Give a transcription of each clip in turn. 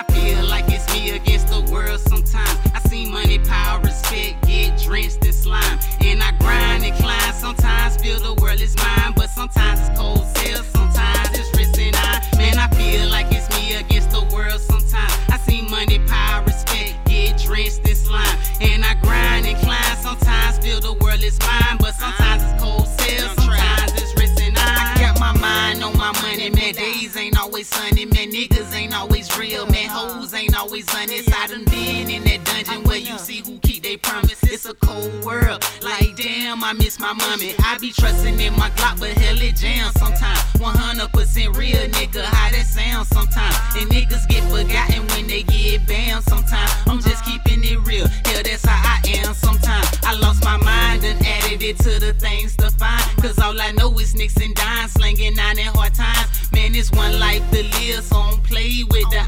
I feel like it's me against the world sometimes. I see money, power, respect get drenched in slime. And I grind and climb. Sometimes feel the world is mine, but sometimes it's cold sales, sometimes it's wrist and I. Man, I feel like it's me against the world sometimes. I see money, power, respect get drenched in slime. And I grind and climb. Sometimes feel the world is mine, but sometimes it's cold sales, sometimes it's wrist and I. I kept my mind on my money, man. Days ain't always sunny, man. Niggas ain't always real, man. Hoes ain't always honest. I done been in that dungeon where you see who keep they promise. It's a cold world. Like, damn, I miss my mommy. I be trusting in my Glock, but hell, it jams sometimes. 100% real, nigga. How that sounds sometimes. And niggas get forgotten when they get banned sometimes. I'm just keeping it real. Hell, that's how I am sometimes. I lost my mind and added it to the things to find. Cause all I know is nicks and dimes, slanging nine and hard times. Man, it's one life to live, so don't play with the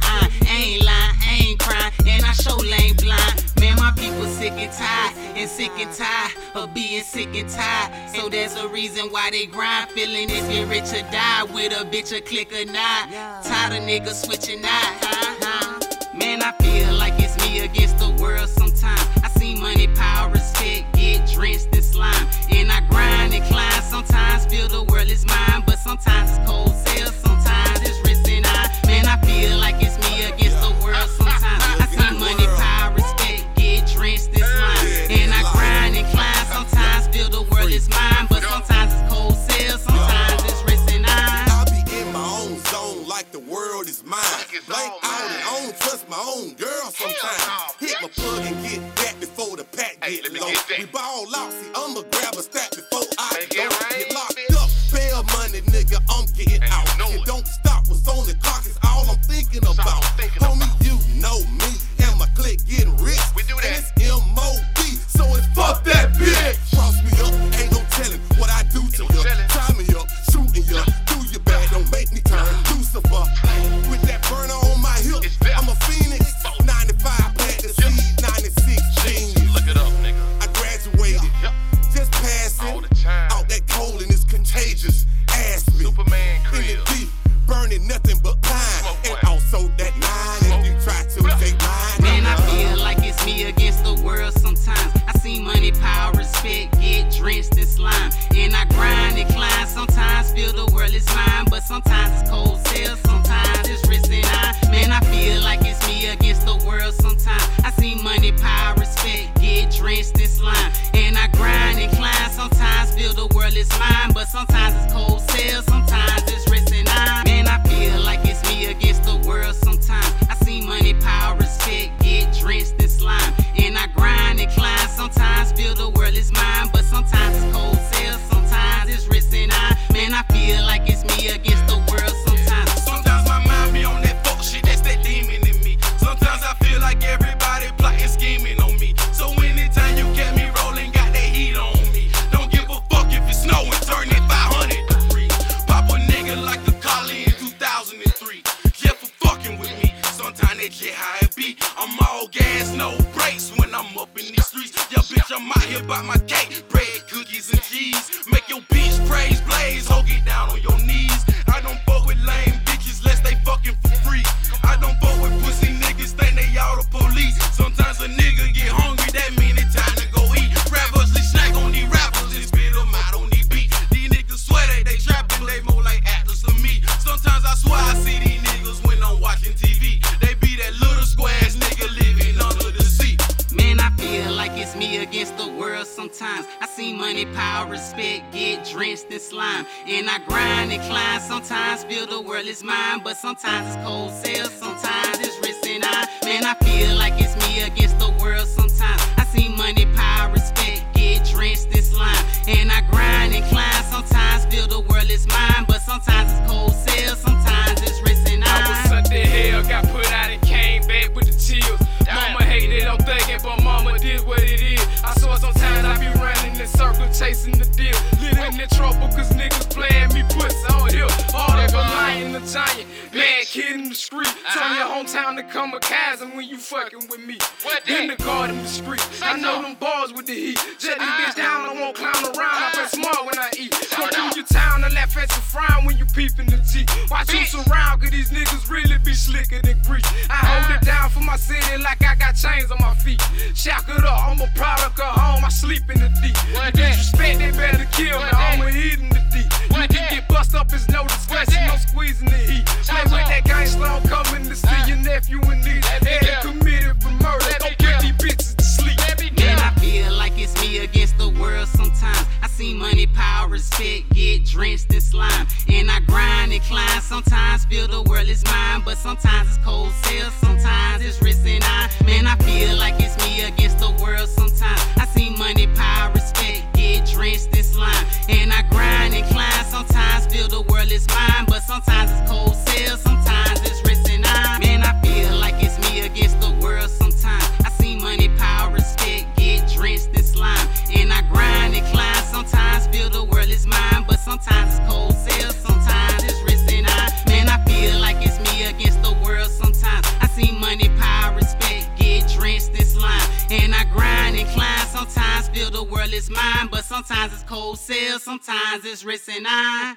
sick and tired, and sick and tired of being sick and tired. So there's a reason why they grind, feeling if you're rich or die with a bitch or click or not. Tired of niggas switching out. Uh-huh. Man, I feel like it's me against the world sometimes. I see money, power, respect, get drenched in slime. My plug and get that before the pack get me low. get. We ball out, see I'ma grab a stack before respect, get drenched in slime. And I grind and climb. Sometimes feel the world is mine, but sometimes it's cold by my gate. Bread, cookies, and cheese. Make your bitch praise blaze. Ho, get down on your knees. I don't fuck with lame bitches less they fucking for free. I don't fuck with pussy niggas, think they all the police. Sometimes sometimes. I see money, power, respect, get drenched in slime. And I grind and climb. Sometimes feel the world is mine, but sometimes it's cold sales, sometimes it's risk and I. Man, I feel like it's me against the world sometimes. I see money, power, respect, get drenched in slime. And I grind and climb. Chasing the deal. Living in trouble, cause niggas playing me pussy oh, on here. All of oh, a lion, a giant, mad kid in the street. Uh-huh. Turn your hometown to come a kamikaze when you fucking with me. What In that? the garden, the street. I know them bars with the heat. Shut this uh-huh. bitch down, frown when you peep in the G. Watch you surround, cause these niggas really be slicker than grease. I hold it down for my city like I got chains on my feet. Shack it up, I'm a product of home, I sleep in the deep. Disrespect, they better kill me? I'm a hit in the deep. You can get bust up, it's no discretion, no that? Respect, get drenched in slime. And I grind and climb. Sometimes feel the world is mine, but sometimes it's cold sales, sometimes it's risk and I. Man, I feel like it's it's mine, but sometimes it's cold sales, sometimes it's wrist and eye.